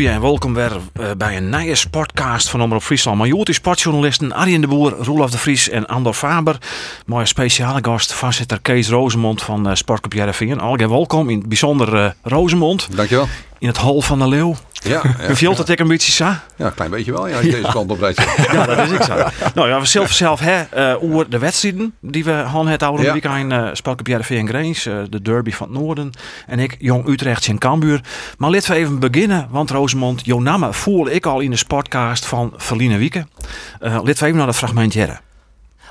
Goeie en welkom weer eh, bij een nieuwe sportcast van Omroep Friesland. Joh, sportjournalisten Arjen de Boer, Roelof de Vries en Andor Faber. Mooie speciale gast, voorzitter Kees Rozemond van uh, Sportclub Jereveen. Algemeen welkom, in het bijzonder uh, Rozemond. Dankjewel. In het hol van de Leeuw. Ja, ja, Viel dat ik een beetje zo? Ja, een klein beetje wel. Ja, als je deze kant op rijdt. Ja, dat is ik zo. nou ja, we zelf zelf hè, uh, over de wedstrijden die we hadden het oude Ja. weekend uh, sprak op JRV en Greens, uh, de derby van het noorden. En ik, Jong Utrecht in Cambuur. Maar laten we even beginnen, want Rosemond, jouw naam voel ik al in de sportcast van Verline Wieke. Uh, laten we even naar dat fragment jaren.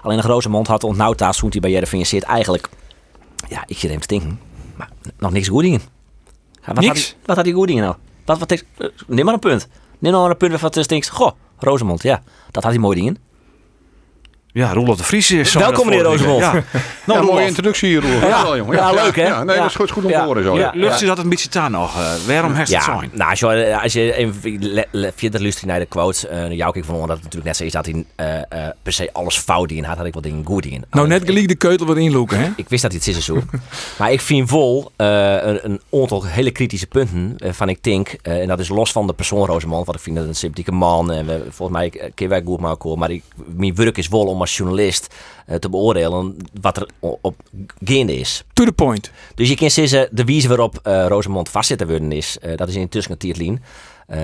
Alleen een grote mond had ontnauwd daar toen hij bij Jereveen zit eigenlijk... Ja, ik zit even te denken. Maar nog niks goed in. Ja, wat Niks? Had hij, wat had hij goed in nou? Wat, wat eh, neem maar een punt. Neem maar een punt waarvan je denkt... Goh, Rosemond, ja. Dat had hij mooi dingen. Ja, Roelof de Vries is zo. Welkom, meneer Rosemond. Ja. Nou, een mooie Roelof, introductie hier, Roel. Ja. jongen. Ja, leuk, hè? Ja, nee, Ja. dat is goed, goed om te Ja. horen zo. Ja. lucht is dat een beetje aan nog. Uh, waarom heeft het zijn? nou, als je, als je even verder luistert naar de quotes, uh, jou ik van dat het natuurlijk net zo is dat hij eh, eh, per se alles fout in had, had ik wel dingen goed in. Nou, net gelijk de keutel wat inloeken, hè? Ik wist dat dit is zo. maar ik vind eh, een, een aantal hele kritische punten eh, van ik denk, eh, en dat is los van de persoon Rosemond, want ik vind dat een sympathieke man en we, volgens mij eh, keer wij goed elkaar, maar ik, mijn werk is wel om als journalist eh, te beoordelen wat er op gaande is. To the point. Dus je kan zeggen, de wijze waarop eh Rosemond vastzitten worden is, eh, dat is intussen een tierlien.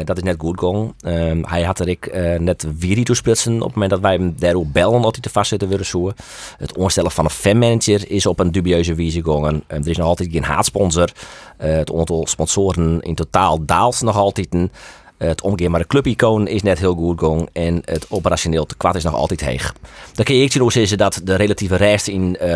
Dat is net goed gegaan. Ehm, hij had er ik net weer toe splitsen op het moment dat wij hem daarop bellen dat hij te vastzitten willen zoeken. Het onstellen van een fanmanager is op een dubieuze wijze gegaan. Ehm, er is nog altijd geen haatsponsor. Het aantal sponsoren in totaal daalt nog altijd. een. Het omgekeerde clubicoon is net heel goed gegaan. En het operationeel tekort is nog altijd heeg. Dan kun je ook zeggen dat de relatieve rest in eh,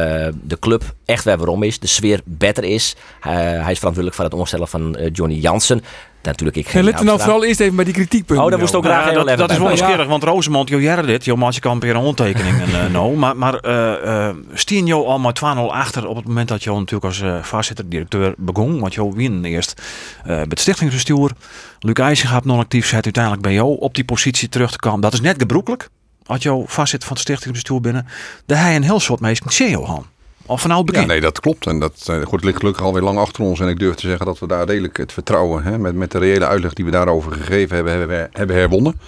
de club echt waarom is. De sfeer beter is. Hij is verantwoordelijk voor het omstellen van eh, Johnny Jansen. Natuurlijk ik En geen let er nou vooral eerst even bij die kritiekpunten. Oh, dat moest ook graag heel dat, even dat is wel nieuwsgierig, want Rosemond, joh, jaren dit, joh, maak je kan weer een ondertekening en uh, no. Maar, maar uh, uh, stien jou al maar 2-0 achter op het moment dat je natuurlijk als uh, voorzitter-directeur begon. Want je wien eerst bij het stichtingsbestuur. Luc IJzergaard non-actief zet uiteindelijk bij jou op die positie terug te komen. Dat is net gebroekelijk. Als je voorzitter van het stichtingsbestuur binnen. Daar hij een heel soort meest CEO han. Het begin. Ja, nee, dat klopt. En dat uh, goed, ligt gelukkig alweer lang achter ons. En ik durf te zeggen dat we daar redelijk het vertrouwen, hè, met, met de reële uitleg die we daarover gegeven hebben, hebben, we- hebben herwonnen.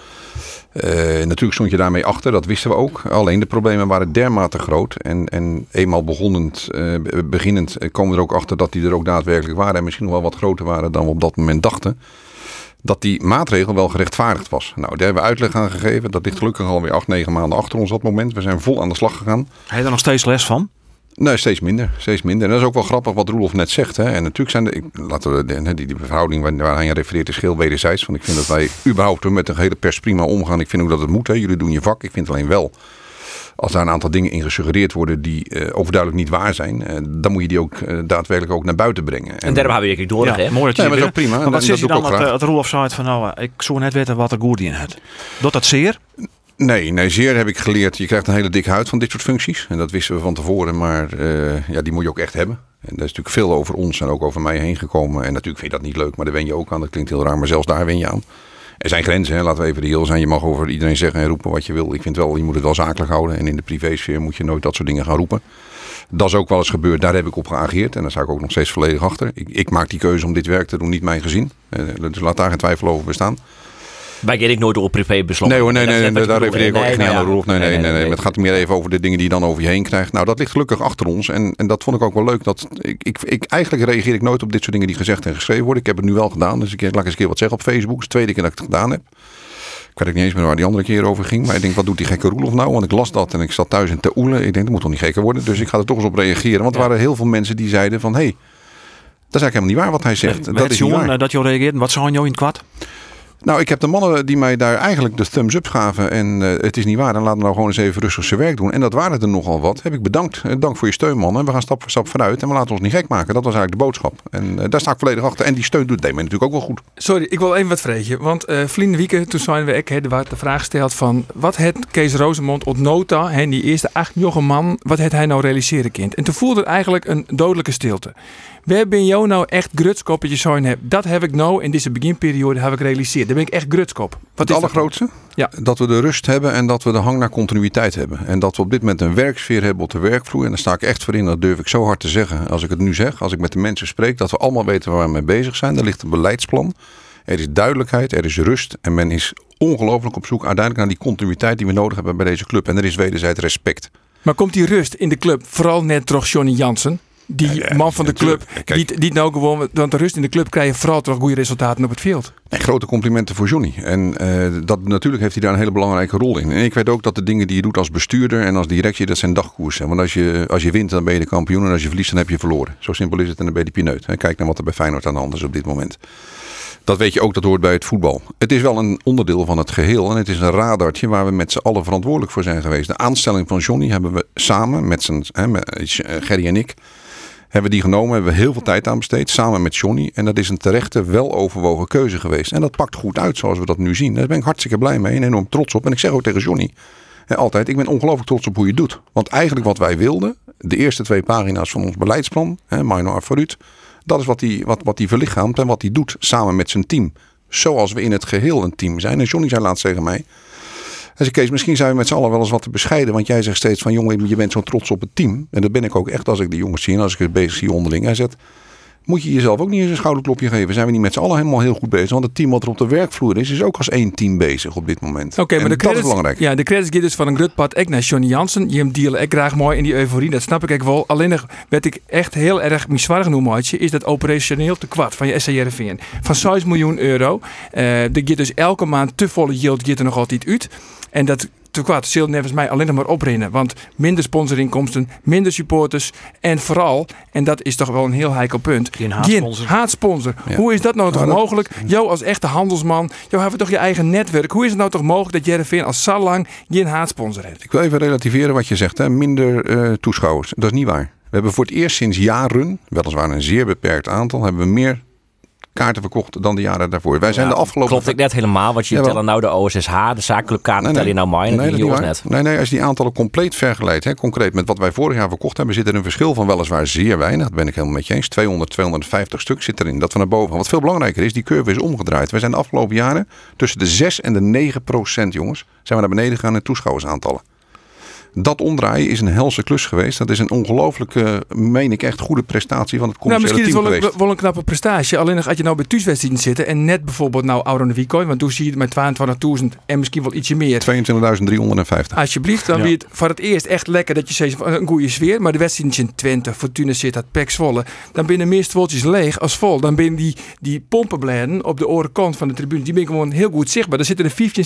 Uh, natuurlijk stond je daarmee achter, dat wisten we ook. Alleen de problemen waren dermate groot. En, en eenmaal beginnend, uh, beginnend uh, komen we er ook achter dat die er ook daadwerkelijk waren. En misschien nog wel wat groter waren dan we op dat moment dachten. Dat die maatregel wel gerechtvaardigd was. Nou, daar hebben we uitleg aan gegeven. Dat ligt gelukkig alweer acht, negen maanden achter ons dat moment. We zijn vol aan de slag gegaan. Heb je er nog steeds les van? Nee, steeds minder. Steeds minder. En dat is ook wel grappig wat Roelof net zegt. Hè. En natuurlijk zijn de, ik, laten we de, die, die verhouding waar, waar hij aan refereert is heel wederzijds. Want ik vind dat wij überhaupt met een hele pers prima omgaan. Ik vind ook dat het moet. Hè. Jullie doen je vak. Ik vind alleen wel. Als daar een aantal dingen in gesuggereerd worden die uh, overduidelijk niet waar zijn, uh, dan moet je die ook uh, daadwerkelijk ook naar buiten brengen. En, en daarom hebben we je door, ja, hè? Mooi dat je nee, maar dat is ook prima. Maar wat zit je dan dat, dat Roelof zei van nou, ik zou net weten wat er goed in had. Doet dat zeer? Nee, nee, zeer heb ik geleerd. Je krijgt een hele dikke huid van dit soort functies. En dat wisten we van tevoren, maar uh, ja, die moet je ook echt hebben. En daar is natuurlijk veel over ons en ook over mij heen gekomen. En natuurlijk vind je dat niet leuk, maar daar wen je ook aan. Dat klinkt heel raar, maar zelfs daar wen je aan. Er zijn grenzen, hè. laten we even reëel zijn. Je mag over iedereen zeggen en roepen wat je wil. Ik vind wel, je moet het wel zakelijk houden. En in de privésfeer moet je nooit dat soort dingen gaan roepen. Dat is ook wel eens gebeurd. Daar heb ik op geageerd. En daar sta ik ook nog steeds volledig achter. Ik, ik maak die keuze om dit werk te doen, niet mijn gezin. Dus laat daar geen twijfel over bestaan. Wij kennen ik nooit door privé besloten. Nee hoor, nee, nee, nee daar refereer ik ook echt niet aan, Rolf. Nee, nee, nee, nee, nee. Het gaat meer even over de dingen die je dan over je heen krijgt. Nou, dat ligt gelukkig achter ons. En, en dat vond ik ook wel leuk. Dat ik, ik, ik, eigenlijk reageer ik nooit op dit soort dingen die gezegd en geschreven worden. Ik heb het nu wel gedaan. Dus ik laat ik eens een keer wat zeggen op Facebook. Het is de tweede keer dat ik het gedaan heb. Ik weet ook niet eens meer waar die andere keer over ging. Maar ik denk, wat doet die gekke Roelof nou? Want ik las dat en ik zat thuis in te oelen. Ik denk, dat moet toch niet gekker worden. Dus ik ga er toch eens op reageren. Want er waren heel veel mensen die zeiden van... Hé, hey, dat is eigenlijk helemaal niet waar wat hij zegt. Nee, dat is niet waar. dat je reageert. Wat zou je in het kwart? Nou, ik heb de mannen die mij daar eigenlijk de thumbs up gaven. En eh, het is niet waar. Dan laten we nou gewoon eens even rustig zijn werk doen. En dat waren er nogal wat. Heb ik bedankt. Eh, dank voor je steun, man. En we gaan stap voor stap vooruit. En we laten ons niet gek maken. Dat was eigenlijk de boodschap. En eh, daar sta ik volledig achter. En die steun doet deed mij natuurlijk ook wel goed. Sorry, ik wil even wat vragen. Want eh Vlien Wieke, toen zijn we werd de vraag gesteld van... Wat het Kees Rozemond op nota, hè, die eerste acht jonge man... Wat het hij nou realiseren kind? En toen voelde er eigenlijk een dodelijke stilte. Waar ben jou nou echt grutskop dat je zo'n hebt? Dat heb ik nou in deze beginperiode heb ik realiseerd. Daar ben ik echt grutskop. Wat Het allergrootste? Ja. Dat we de rust hebben en dat we de hang naar continuïteit hebben. En dat we op dit moment een werksfeer hebben op de werkvloer. En daar sta ik echt voor in. Dat durf ik zo hard te zeggen. Als ik het nu zeg, als ik met de mensen spreek, dat we allemaal weten waar we mee bezig zijn. Er ligt een beleidsplan. Er is duidelijkheid, er is rust. En men is ongelooflijk op zoek uiteindelijk naar die continuïteit die we nodig hebben bij deze club. En er is wederzijds respect. Maar komt die rust in de club vooral net door Johnny Jansen? Die Ja, man van de club. Kijk. die, die nou gewoon, want de rust in de club krijg je vooral toch goede resultaten op het veld. En grote complimenten voor Johnny. En eh, dat, natuurlijk heeft hij daar een hele belangrijke rol in. En ik weet ook dat de dingen die je doet als bestuurder en als directie, dat zijn dagkoersen. Want als je, als je wint, dan ben je de kampioen. En als je verliest, dan heb je verloren. Zo simpel is het en dan ben je de pineut. Kijk naar wat er bij Feyenoord aan de hand is op dit moment. Dat weet je ook, dat hoort bij het voetbal. Het is wel een onderdeel van het geheel. En het is een radartje waar we met z'n allen verantwoordelijk voor zijn geweest. De aanstelling van Johnny hebben we samen met, zijn, hè, eh, Gerry en ik hebben we die genomen, hebben we heel veel tijd aan besteed, samen met Johnny. En dat is een terechte, wel overwogen keuze geweest. En dat pakt goed uit, zoals we dat nu zien. Daar ben ik hartstikke blij mee en enorm trots op. En ik zeg ook tegen Johnny, hè, altijd, ik ben ongelooflijk trots op hoe je het doet. Want eigenlijk wat wij wilden, de eerste twee pagina's van ons beleidsplan, Minor Vooruit, dat is wat hij wat, wat die verlichaamt en wat hij doet samen met zijn team. Zoals we in het geheel een team zijn. En Johnny zei laatst tegen mij, hij zei, Kees, misschien zijn we met z'n allen wel eens wat te bescheiden. Want jij zegt steeds van, jongen, je bent zo trots op het team. En dat ben ik ook echt als ik de jongens zie en als ik het bezig zie onderling. Hij zegt, moet je jezelf ook niet eens een schouderklopje geven. Zijn we niet met z'n allen helemaal heel goed bezig. Want het team wat er op de werkvloer is, is ook als één team bezig op dit moment. Oké, maar de dat is belangrijk. Ja, de credits gaat dus van een grutpad ik naar Johnny Jansen. Je hem dealen ik graag mooi in die euforie, dat snap ik ook wel. Alleen werd ik echt heel erg miswaardig noemen, is dat operationeel tekort van je SCRVN. Van 6 miljoen euro. Eh er gaat dus elke maand te volle yield er nog altijd uit. En dat tekort zult nevens mij alleen nog maar oprennen. Want minder sponsorinkomsten, minder supporters en vooral, en dat is toch wel een heel heikel punt, Geen haatsponsor. haatsponsor. Ja. Hoe is dat nou toch Nou, dat- mogelijk? Jou als echte handelsman, jou hebben toch je eigen netwerk. Hoe is het nou toch mogelijk dat Jereveen al zo lang geen haatsponsor heeft? Ik wil even relativeren wat je zegt. Hè. Minder eh, toeschouwers. Dat is niet waar. We hebben voor het eerst sinds jaren, weliswaar een zeer beperkt aantal, hebben we meer kaarten verkocht dan de jaren daarvoor. Wij zijn de afgelopen... Klopt ik net helemaal, want je Jawel. tellen nou de OSSH, de zakelijke kaarten tel je nou en nee, dat net. Nee, nee, als je die aantallen compleet vergelijkt, hè, concreet met wat wij vorig jaar verkocht hebben, zit er een verschil van weliswaar zeer weinig. Dat ben ik helemaal met je eens. 200, 250 stuk zit erin. Dat we naar boven gaan. Wat veel belangrijker is, die curve is omgedraaid. We zijn de afgelopen jaren tussen de 6 en de 9 procent, jongens, zijn we naar beneden gegaan in toeschouwersaantallen. Dat omdraaien is een helse klus geweest. Dat is een ongelooflijke, meen ik echt, goede prestatie van het Nou, commerciële misschien is het wel een, wel een knappe prestatie. Alleen nog als je nou bij thuiswedstrijden zitten en net bijvoorbeeld nou Auron de want toen zie je het met 22.000 en misschien wel ietsje meer. 22.350. Alsjeblieft, dan Ja. weer het voor het eerst echt lekker dat je zegt een goede sfeer. Maar de wedstrijd in Twente, Fortuna zit dat Pek Zwolle. Dan binnen meer stoeltjes leeg als vol. Dan binnen die, die pompenbladen op de orenkant van de tribune, die ben gewoon heel goed zichtbaar. Daar zitten er 15,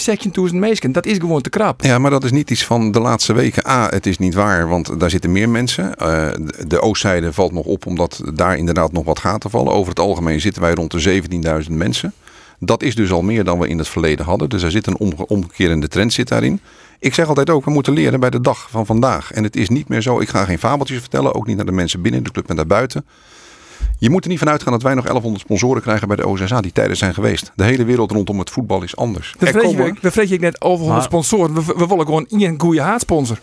16.000 mensen. Dat is gewoon te krap. Ja, maar dat is niet iets van de laatste weken. A, het is niet waar, want daar zitten meer mensen. Eh, de- de oostzijde valt nog op, omdat daar inderdaad nog wat gaten vallen. Over het algemeen zitten wij rond de 17.000 mensen. Dat is dus al meer dan we in het verleden hadden. Dus er zit een omge- omkerende trend zit daarin. Ik zeg altijd ook, we moeten leren bij de dag van vandaag. En het is niet meer zo, ik ga geen fabeltjes vertellen. Ook niet naar de mensen binnen de club en daarbuiten. Je moet er niet van uitgaan dat wij nog 1100 sponsoren krijgen bij de OSSA. Die tijden zijn geweest. De hele wereld rondom het voetbal is anders. Dat vreet ik net over Maar- sponsoren. We, we willen gewoon één goede haatsponsor.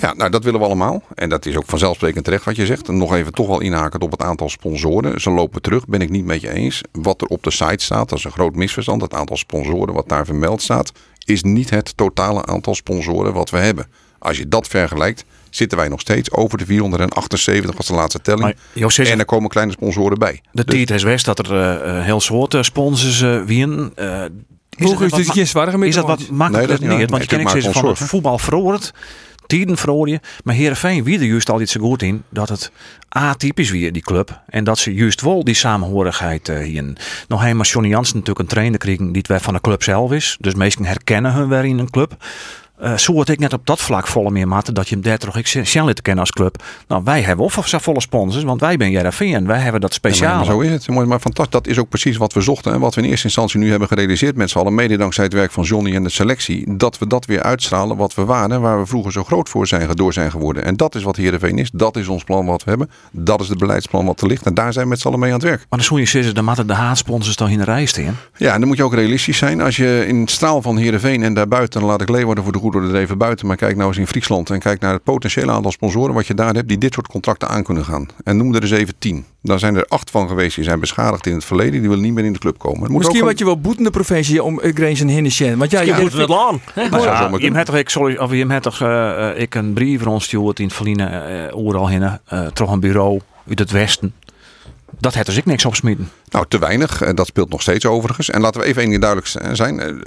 Ja, nou dat willen we allemaal. En dat is ook vanzelfsprekend terecht wat je zegt. En nog even toch wel inhakend op het aantal sponsoren. Ze lopen terug, ben ik niet met je eens. Wat er op de site staat, dat is een groot misverstand. Het aantal sponsoren wat daar vermeld staat, is niet het totale aantal sponsoren wat we hebben. Als je dat vergelijkt, zitten wij nog steeds over de 478 was de laatste telling. Maar José zegt- en er komen kleine sponsoren bij. De Dus- tijd is west dat er eh, eh, heel soort eh, sponsors uh, wien. eh, Hoe het is wat dus Is dat wat Nee, makkelijker dat is niet? Want je Nee, ik maak zeggen van voetbal. Tien verloor je. Maar Heerenveen wie er juist al iets zo goed in. Dat het atypisch weer die club. En dat ze juist wel die samenhorigheid uh, hier. Nog eenmaal Johnny Jansen natuurlijk een trainer kregen die het weer van de club zelf is. Dus meesten herkennen hun weer in een club. Eh zo ik net op dat vlak volle meer maten dat je hem daar toch ik snel te kennen als club. Nou, wij hebben of of volle sponsors, want wij ben JRVN. Wij hebben dat speciaal. zo is het. Mooi, Maar fantastisch. Dat is ook precies wat we zochten. En wat we in eerste instantie nu hebben gerealiseerd met z'n allen. Mede dankzij het werk van Johnny en de selectie. Dat we dat weer uitstralen wat we waren. en Waar we vroeger zo groot voor zijn, door zijn geworden. En dat is wat Heerenveen is. Dat is ons plan wat we hebben. Dat is het beleidsplan wat er ligt. En daar zijn we met z'n allen mee aan het werk. Maar dan zou je zeggen, dan moeten de haatsponsors dan in de rij staan. Ja, en dan moet je ook realistisch zijn. Als je in het straal van Heerenveen en daarbuiten, dan laat ik Leeuwarden voor de goede orde er even buiten. Maar kijk nou eens in Friesland en kijk naar het potentiële aantal sponsoren wat je daar hebt die dit soort contracten aan kunnen gaan. En noem er eens even tien. Dan zijn er acht van geweest die zijn beschadigd in het verleden. Die willen niet meer in de club komen. Het moet Misschien ook wat je wel boeten de provincie om uh, Grains en Hinnisjen. Want ja, je moet het zomaar je hebt toch ik, sorry, of je hebt toch eh, eh, ik een brief van ons stuurd in het verliezen, eh overal heen, eh toch een bureau uit het westen. Dat had dus ik niks opsmieten. Nou, te weinig. En dat speelt nog steeds overigens. En laten we even één ding duidelijk zijn.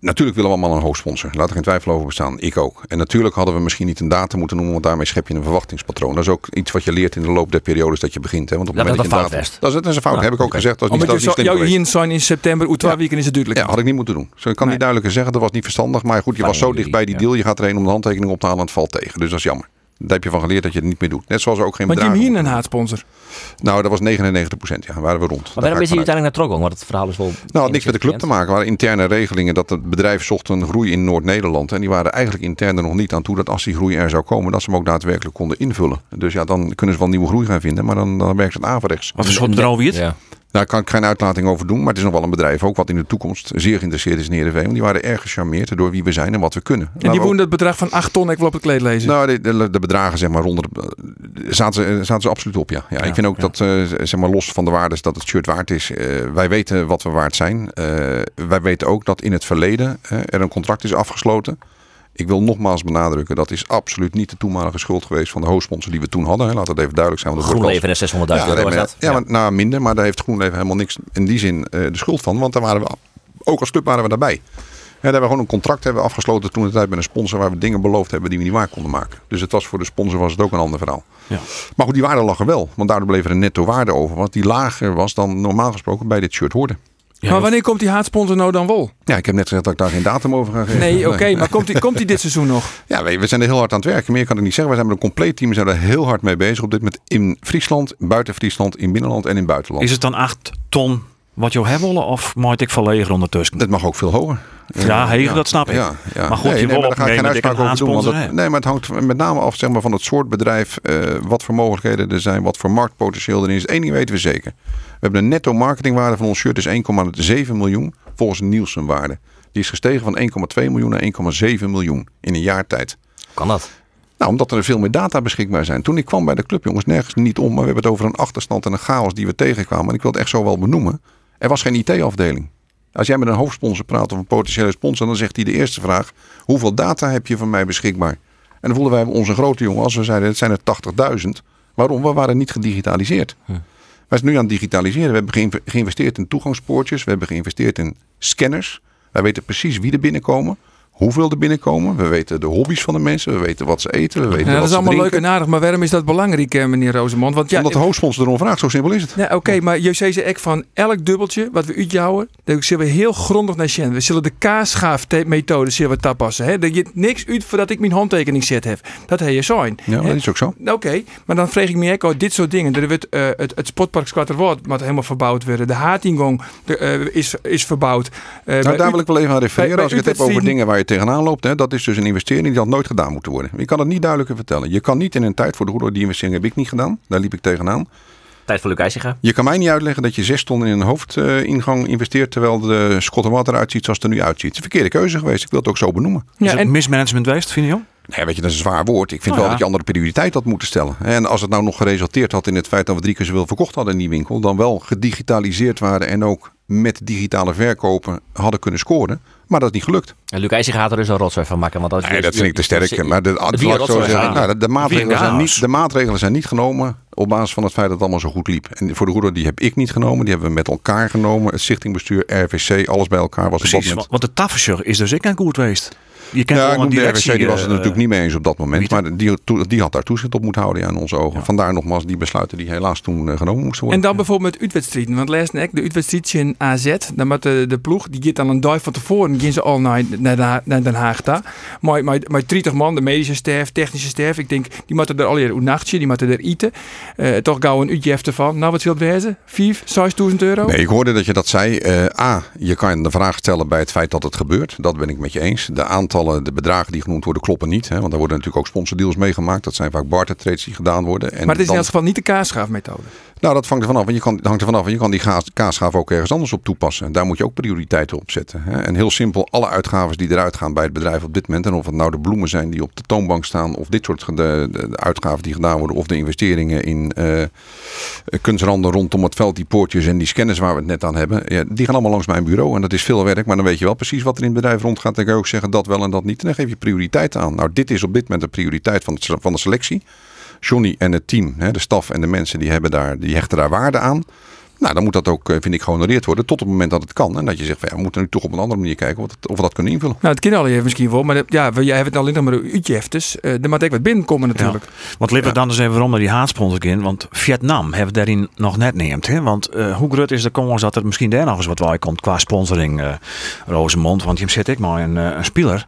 Natuurlijk willen we allemaal een hoofdsponsor. Laat er geen twijfel over bestaan. Ik ook. En natuurlijk hadden we misschien niet een datum moeten noemen, want daarmee schep je een verwachtingspatroon. Dat is ook iets wat je leert in de loop der periodes dat je begint. Hè? Want op het Dat moment dat dat je een een fout datum- Dat is, dat is een fout. Ja, heb ik ook gezegd. Dat is niet, omdat dat je is niet jouw hier zijn in september, hoe twee Ja. weken is het duidelijk. Ja, had ik niet moeten doen. Zo, ik kan Nee. niet duidelijker zeggen, dat was niet verstandig. Maar goed, je was zo dicht bij die ja. deal. Je gaat er een om de handtekening op te halen en het valt tegen. Dus dat is jammer. Daar heb je van geleerd dat je het niet meer doet. Net zoals er ook geen Want je hier een haatsponsor. Nou, dat was 99 procent. Ja, waren we rond. Maar waarom is hij uiteindelijk naar Trogong? Want het verhaal is wel... Nou, het had niks met de club te maken. Er waren interne regelingen dat het bedrijf zocht een groei in Noord-Nederland. En die waren eigenlijk intern er nog niet aan toe dat als die groei er zou komen, dat ze hem ook daadwerkelijk konden invullen. Dus ja, dan kunnen ze wel nieuwe groei gaan vinden, maar dan, dan werkt het averechts. Wat voor soort het? Ja. Daar kan ik geen uitlating over doen, maar het is nog wel een bedrijf ook wat in de toekomst zeer geïnteresseerd is in Heerenveen. Want die waren erg gecharmeerd door wie we zijn en wat we kunnen. En Laten die woont het bedrag van 8 ton, ik wil op het kleed lezen. nou, de, de, de bedragen zeg maar rond zaten, ze, zaten ze absoluut op, ja. ja, ik vind ook ja. dat, eh, zeg maar los van de waardes dat het shirt waard is. eh, wij weten wat we waard zijn. Eh, wij weten ook dat in het verleden er een contract is afgesloten. Ik wil nogmaals benadrukken, dat is absoluut niet de toenmalige schuld geweest van de hoofdsponsor die we toen hadden. Hè. Laat dat even duidelijk zijn. want GroenLeven en 600.000 ja, euro was dat. ja, maar nou, minder, maar daar heeft GroenLeven helemaal niks in die zin eh, de schuld van. Want daar waren we, ook als club waren we daarbij. Ja, daar hebben we gewoon een contract hebben afgesloten toen de tijd met een sponsor waar we dingen beloofd hebben die we niet waar konden maken. Dus het was voor de sponsor was het ook een ander verhaal. Ja. Maar goed, die waarde lag er wel. Want daardoor bleef er een netto waarde over. Want die lager was dan normaal gesproken bij dit shirt hoorde. Ja, maar wanneer komt die haatsponsor nou dan wel? Ja, ik heb net gezegd dat ik daar geen datum over ga geven. Nee, oké, maar komt die, komt die dit seizoen nog? Ja, we, we zijn er heel hard aan het werken. Meer kan ik niet zeggen. We zijn met een compleet team. We zijn er heel hard mee bezig. Op dit moment in Friesland, buiten Friesland, in binnenland en in buitenland. Is het dan 8 ton wat je hebben willen of moet ik verlegen ondertussen? Het mag ook veel hoger. Ja, heger, dat snap ik. Ja, ja. Maar goed, je wil maar daar ga ik geen dat uitspraak over doen. Want nee, maar het hangt met name af zeg maar, van het soort bedrijf. eh, wat voor mogelijkheden er zijn. Wat voor marktpotentieel er is. Eén ding weten we zeker. We hebben een netto marketingwaarde van ons shirt is 1,7 miljoen. Volgens Nielsen waarde. Die is gestegen van 1,2 miljoen naar 1,7 miljoen in een jaar tijd. Kan dat? Nou, omdat er veel meer data beschikbaar zijn. Toen ik kwam bij de club, jongens, nergens niet om. Maar we hebben het over een achterstand en een chaos die we tegenkwamen. En ik wil het echt zo wel benoemen. Er was geen IT-afdeling. Als jij met een hoofdsponsor praat of een potentiële sponsor, dan zegt hij de eerste vraag: hoeveel data heb je van mij beschikbaar? En dan voelden wij onze grote jongen als we zeiden: het zijn er 80.000. Waarom? We waren niet gedigitaliseerd. Wij zijn nu aan het digitaliseren. We hebben geïnve- geïnvesteerd in toegangspoortjes. We hebben geïnvesteerd in scanners. Wij weten precies wie er binnenkomen. Hoeveel er binnenkomen. We weten de hobby's van de mensen. We weten wat ze eten. We weten Ja, wat dat is allemaal leuk drinken. en aardig, maar waarom is dat belangrijk, eh, meneer Rosemond? Want ja, Omdat de hoofdsponsor erom vraagt. Zo simpel is het. Ja, oké, maar je zei ze van elk dubbeltje wat we uitjouwen, daar zullen we heel grondig naar zien. We zullen de kaasschaaf-methode zullen we toepassen. Hè? Dat je niks uit voordat ik mijn handtekening zet heb. Dat heb je zijn. Ja, dat is ook zo. Oké, maar dan vraag ik me ook dit soort dingen. Er wordt, eh, het, het sportpark Squatterwoord moet helemaal verbouwd worden. De Hatingong eh, is, is verbouwd. Bij Nou, daar wil ik wel even aan refereren. bij- bij Als ik het heb over dingen waar je tegenaan loopt. Hè, dat is dus een investering die had nooit gedaan moeten worden. Je kan het niet duidelijker vertellen. Je kan niet in een tijd voor de goede orde, die investering heb ik niet gedaan. Daar liep ik tegenaan. Tijd voor Luc. Je kan mij niet uitleggen dat je zes ton in een hoofdingang investeert. Terwijl de schot en water eruit ziet zoals het er nu uitziet. Het is een verkeerde keuze geweest. Ik wil het ook zo benoemen. Is Ja, het en, mismanagement geweest, vind je? wel? Nee, weet je, dat is een zwaar woord. Ik vind Nou wel ja. dat je andere prioriteit had moeten stellen. En als het nou nog geresulteerd had in het feit dat we drie keer zoveel verkocht hadden in die winkel. Dan wel gedigitaliseerd waren en ook met digitale verkopen hadden kunnen scoren. Maar dat is niet gelukt. En Luc IJsinga gaat er dus een rotzooi van maken. Want dat, is Nee, dus- dat vind ik te sterk. Maar de, gaan. nou, de, de maatregelen zijn niet, de maatregelen zijn niet genomen op basis van het feit dat het allemaal zo goed liep. En voor de goede die heb ik niet genomen. Die hebben we met elkaar genomen. Het stichtingbestuur, RVC, alles bij elkaar was op dat Precies, moment. want want de Taferscher is dus ik aan goed geweest. Je kent Ja, wel een de. RWC, die was het eh, natuurlijk niet mee eens op dat moment. Maar die, die had daar toezicht op moeten houden ja, in onze ogen. Vandaar nogmaals die besluiten die helaas toen eh, genomen moesten En worden. dan bijvoorbeeld met uitwedstrijden. Want laatst nek, de uitwedstrijd in AZ, dan moet de, de ploeg, die gaat dan een dag van tevoren, gaan ze al naar, naar, Den- naar Den Haag daar. Maar, maar, maar 30 man, de medische staf, technische staf, ik denk, die moeten er al hier een nachtje, die moeten er eten. Eh, toch gauw een uurtje ervan. Nou, wat wil het wezen? 5, 6.000 euro? Nee, ik hoorde dat je dat zei. Eh, A, je kan de vraag stellen bij het feit dat het gebeurt. Dat ben ik met je eens. De de bedragen die genoemd worden, kloppen niet. Hè, want daar worden natuurlijk ook sponsordeals meegemaakt. Dat zijn vaak barter trades die gedaan worden. En maar het is in elk geval niet de kaasschaafmethode. Nou, dat hangt ervan af. Want je kan, hangt ervan af. Want je kan die kaasschaaf ook ergens anders op toepassen. En daar moet je ook prioriteiten op zetten. Hè. En heel simpel, alle uitgaven die eruit gaan bij het bedrijf op dit moment. En of het nou de bloemen zijn die op de toonbank staan. Of dit soort de, de, uitgaven die gedaan worden. Of de investeringen in eh kunstranden rondom het veld. Die poortjes en die scanners waar we het net aan hebben. Ja, die gaan allemaal langs mijn bureau. En dat is veel werk. Maar dan weet je wel precies wat er in het bedrijf rondgaat. Dan kan je ook zeggen dat wel en dat niet. En dan geef je prioriteit aan. Nou, dit is op dit moment de prioriteit van, van de selectie. Johnny en het team, hè, de staf en de mensen die, hebben daar, die hechten daar waarde aan. Nou, dan moet dat ook, eh, vind ik, gehonoreerd worden tot het moment dat het kan. En dat je zegt, van, ja, we moeten nu toch op een andere manier kijken of, of we dat kunnen invullen. Nou, het kind al even misschien wel, maar de- ja, we- jij hebt het alleen nog maar een uurtje heeft, dus eh, er moet ook wat binnenkomen natuurlijk. Want we dan eens even rond naar die haatsponsor in. Want Vietnam hebben we daarin nog net neemt. Hè? Want eh, hoe groot is de kans dat er misschien daar nog eens wat bij komt qua sponsoring, eh Rosemond? Want je zit ik maar een, eh, een speler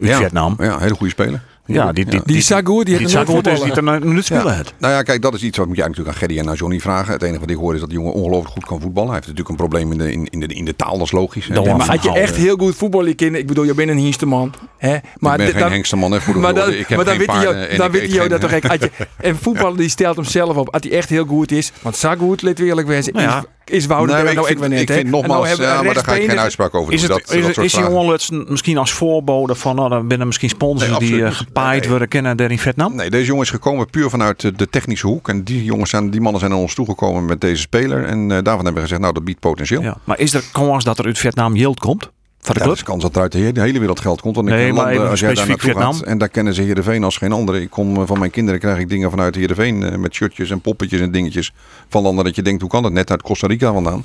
uit ja, Vietnam. Ja, hele goede speler. Ja, die, die, Die zo goed, die die heeft voetballen. die er een minuut spelen Ja. het. Nou ja, kijk, dat is iets wat moet je eigenlijk natuurlijk aan Gerry en aan Johnny vragen. Het enige wat ik hoor is dat die jongen ongelooflijk goed kan voetballen. Hij heeft natuurlijk een probleem in de, in, in de, in de taal, dat is logisch. maar had je Van echt heel goed voetballen kunnen, ik bedoel, je bent een hiensteman. Hè? Maar ik ben dit- geen dan- hengsteman, hè, voor de maar dan. Ik heb maar dan geen weet je, dan weet eet je dat toch echt. En voetballer die stelt hem zelf op. Als hij echt heel goed is. Want zo goed, let we eerlijk Nou. Is, Wouter Nee, maar nou ik ik net. ik vind nou nogmaals, ja, maar daar ga ik geen uitspraak over doen. Is, het, dat, is, dat is, soort is die het misschien als voorbode van, nou, dan binnen misschien sponsors Nee, die eh, gepaaid Nee. worden kennen daar in Vietnam? Nee, deze jongen is gekomen puur vanuit de, de technische hoek. En die, jongens zijn, die mannen zijn naar ons toegekomen met deze speler. En eh, daarvan hebben we gezegd, nou dat biedt potentieel. Ja. Maar is er kans dat er uit Vietnam yield komt? Van de Ja, club? kans dat er uit de hele, wereld geld komt. Want ik Nee, ken maar landen, als jij daar naartoe gaat, Vietnam. en daar kennen ze Heerenveen als geen andere. Ik kom eh, van mijn kinderen krijg ik dingen vanuit Heerenveen. eh, met shirtjes en poppetjes en dingetjes. Van landen dat je denkt, hoe kan dat? Net uit Costa Rica vandaan.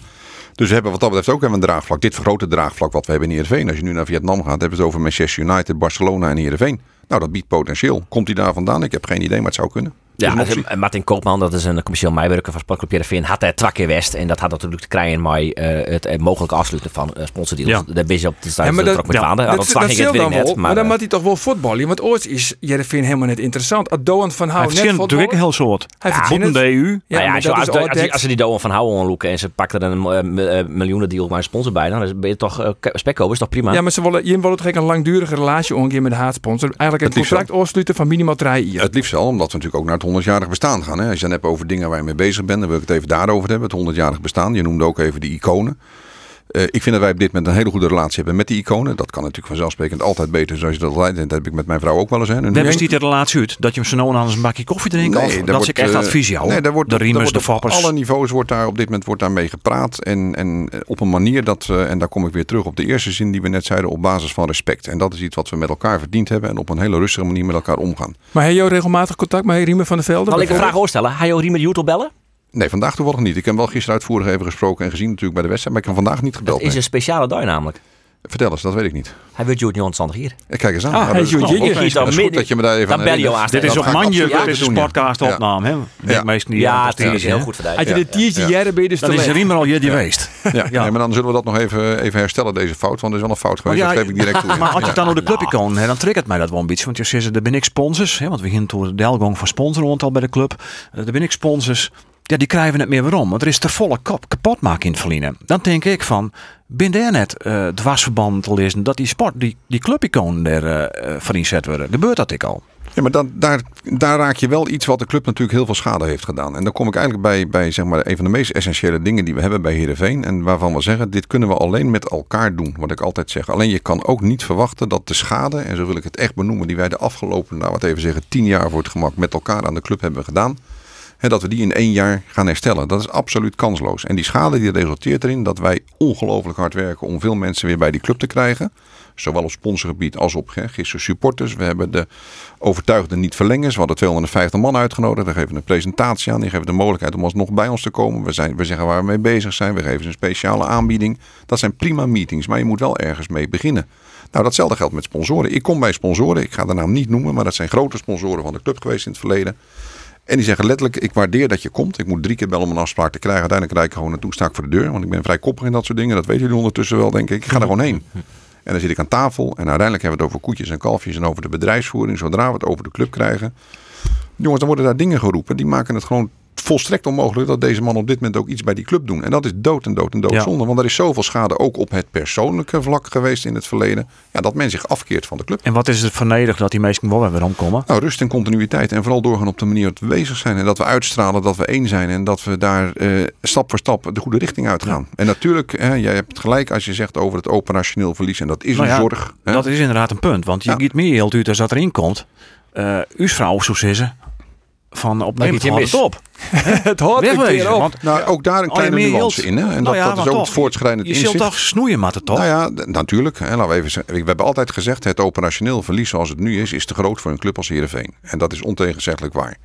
Dus we hebben wat dat betreft ook een draagvlak. Dit vergrote draagvlak wat we hebben in Heerenveen. Als je nu naar Vietnam gaat, hebben we het over Manchester United, Barcelona en Heerenveen. Nou, dat biedt potentieel. Komt hij daar vandaan? Ik heb geen idee, maar het zou kunnen. Dat Ja, Martin Koopman, dat is een commercieel meewerker van Sportclub Heerenveen, had hij twee keer West. En dat had natuurlijk te krijgen met eh, het mogelijke afsluiten van eh sponsordeals. Ja. Daar ben je op de Ja, stad maar dat, ook met ja, dat, Dat slag dat ik het wel, net. maar dan moet hij toch wel voetballen. Want ooit is Jereveen helemaal niet interessant. Als Doan van Hij Hou heeft net natuurlijk een voetballen. heel soort. Hij Ja, Botten het. de EU. Ja, nou ja, maar zo, dat als, als, ze die Doan van Houwen onloeken en ze pakten er een eh, miljoenen deal maar een sponsor bij, dan ben je toch uh, spekkoper, is toch prima? Ja, maar ze willen, je wil toch een langdurige relatie omgaan met de haatsponsor. Eigenlijk een contract afsluiten van minimaal drie jaar. Het liefst wel, omdat we natuurlijk ook naar het 100-jarig bestaan gaan. Hè. Als je dan hebt over dingen waar je mee bezig bent, dan wil ik het even daarover hebben. Het 100-jarig bestaan. Je noemde ook even die iconen. Eh, ik vind dat wij op dit moment een hele goede relatie hebben met die iconen. Dat kan natuurlijk vanzelfsprekend altijd beter zoals je dat leidt. En dat heb ik met mijn vrouw ook wel eens. Hè. Nu- Daar bestaat de relatie uit. Dat je hem zo nou aan een bakje koffie drinkt. of daar dat is echt eh, advies jou. Nee, daar wordt, de daar riemers, wordt de op alle niveaus wordt daar op dit moment wordt daar mee gepraat. En, en eh, op een manier dat, eh, en daar kom ik weer terug op de eerste zin die we net zeiden, op basis van respect. En dat is iets wat we met elkaar verdiend hebben en op een hele rustige manier met elkaar omgaan. Maar heb je ook regelmatig contact met Riemen van der Velde? Zal ik een vraag voorstellen? Ga je Riemer Joetel bellen? Nee, vandaag toevallig niet. Ik heb wel gisteren uitvoerig even gesproken en gezien natuurlijk bij de wedstrijd, maar ik heb vandaag niet gebeld. Dat is nee. een speciale dag namelijk. Vertel eens, dat weet ik niet. Hij wil Joet Johnson hier. Eh, Kijk eens aan. Ah, hij is is- Joet dat Jigger. is Dan goed midden- dat je me daar even aan bel je aan. Dit is op ik Manje, dit is een ja. podcast Ja. opname. Hè? Ja. Ja. Meestal die Ja, het is heel goed Als verdijd. je de tiertje ja. jaren ben je dus is. Riemer al hier geweest. Ja, Ja. Nee, maar dan zullen we dat nog even, even herstellen, deze fout. Want er is wel een fout geweest, ja, dat geef ik direct toe. Maar als je het dan door de clubicoon, hè, dan triggert mij dat wel een beetje. Want je zegt, er ben ik sponsors. Hè, want we gingen door de delgong van sponsoren al bij de club. Eh, Er ben ik sponsors. Ja, die krijgen net meer waarom. Want er is te volle kop kapot maken in het verliezen. Dan denk ik van, ben daar net eh dwarsverband te lezen dat die sport, die, die clubicoon er uh, verizet worden. Gebeurt dat ik al? Ja, maar dan, daar, daar raak je wel iets wat de club natuurlijk heel veel schade heeft gedaan. En dan kom ik eigenlijk bij, bij zeg maar, een van de meest essentiële dingen die we hebben bij Heerenveen. En waarvan we zeggen, dit kunnen we alleen met elkaar doen. Wat ik altijd zeg. Alleen je kan ook niet verwachten dat de schade, en zo wil ik het echt benoemen, die wij de afgelopen, nou wat even zeggen, tien jaar voor het gemak met elkaar aan de club hebben gedaan. Dat we die in één jaar gaan herstellen. Dat is absoluut kansloos. En die schade die resulteert erin dat wij ongelooflijk hard werken om veel mensen weer bij die club te krijgen. Zowel op sponsorgebied als op hè, gisteren supporters. We hebben de overtuigde niet verlengers. We hadden 250 man uitgenodigd. Daar geven we een presentatie aan. Die geven de mogelijkheid om alsnog bij ons te komen. We, zijn, we zeggen waar we mee bezig zijn. We geven ze een speciale aanbieding. Dat zijn prima meetings. Maar je moet wel ergens mee beginnen. Nou, datzelfde geldt met sponsoren. Ik kom bij sponsoren. Ik ga de naam niet noemen. Maar dat zijn grote sponsoren van de club geweest in het verleden. En die zeggen letterlijk, ik waardeer dat je komt. Ik moet drie keer bellen om een afspraak te krijgen. Uiteindelijk rijd ik gewoon naartoe, sta ik voor de deur. Want ik ben vrij koppig in dat soort dingen. Dat weten jullie ondertussen wel, denk ik. Ik ga er gewoon heen. En dan zit ik aan tafel. En uiteindelijk hebben we het over koetjes en kalfjes en over de bedrijfsvoering. Zodra we het over de club krijgen. Jongens, dan worden daar dingen geroepen. Die maken het gewoon volstrekt onmogelijk dat deze man op dit moment ook iets bij die club doen. En dat is dood en dood en dood Ja. zonde. Want er is zoveel schade ook op het persoonlijke vlak geweest in het verleden. Ja, dat men zich afkeert van de club. En wat is het vernedig dat die mensen wel weer omkomen? Nou, rust en continuïteit. En vooral doorgaan op de manier dat we bezig zijn. En dat we uitstralen dat we één zijn. En dat we daar eh, stap voor stap de goede richting uitgaan. En natuurlijk, hè, jij hebt gelijk als je zegt over het operationeel verlies. En dat is Nou een ja, zorg. hè. Dat is inderdaad een punt. Want je Ja. giet meer heel uit als dat erin komt. Eh uw vrouw, zo zeggen ze, van op je het mis. op. Het hoort een keer op. Want Nou, ook daar een je kleine nuance in. Hè? En Nou dat, ja, dat is maar ook toch, het voortschrijdend Je zult inzicht. toch snoeien met het toch? Nou ja, natuurlijk. Hè, laten we, even we hebben altijd gezegd, het operationeel verlies zoals het nu is, is te groot voor een club als Heerenveen. En dat is ontegenzeggelijk waar.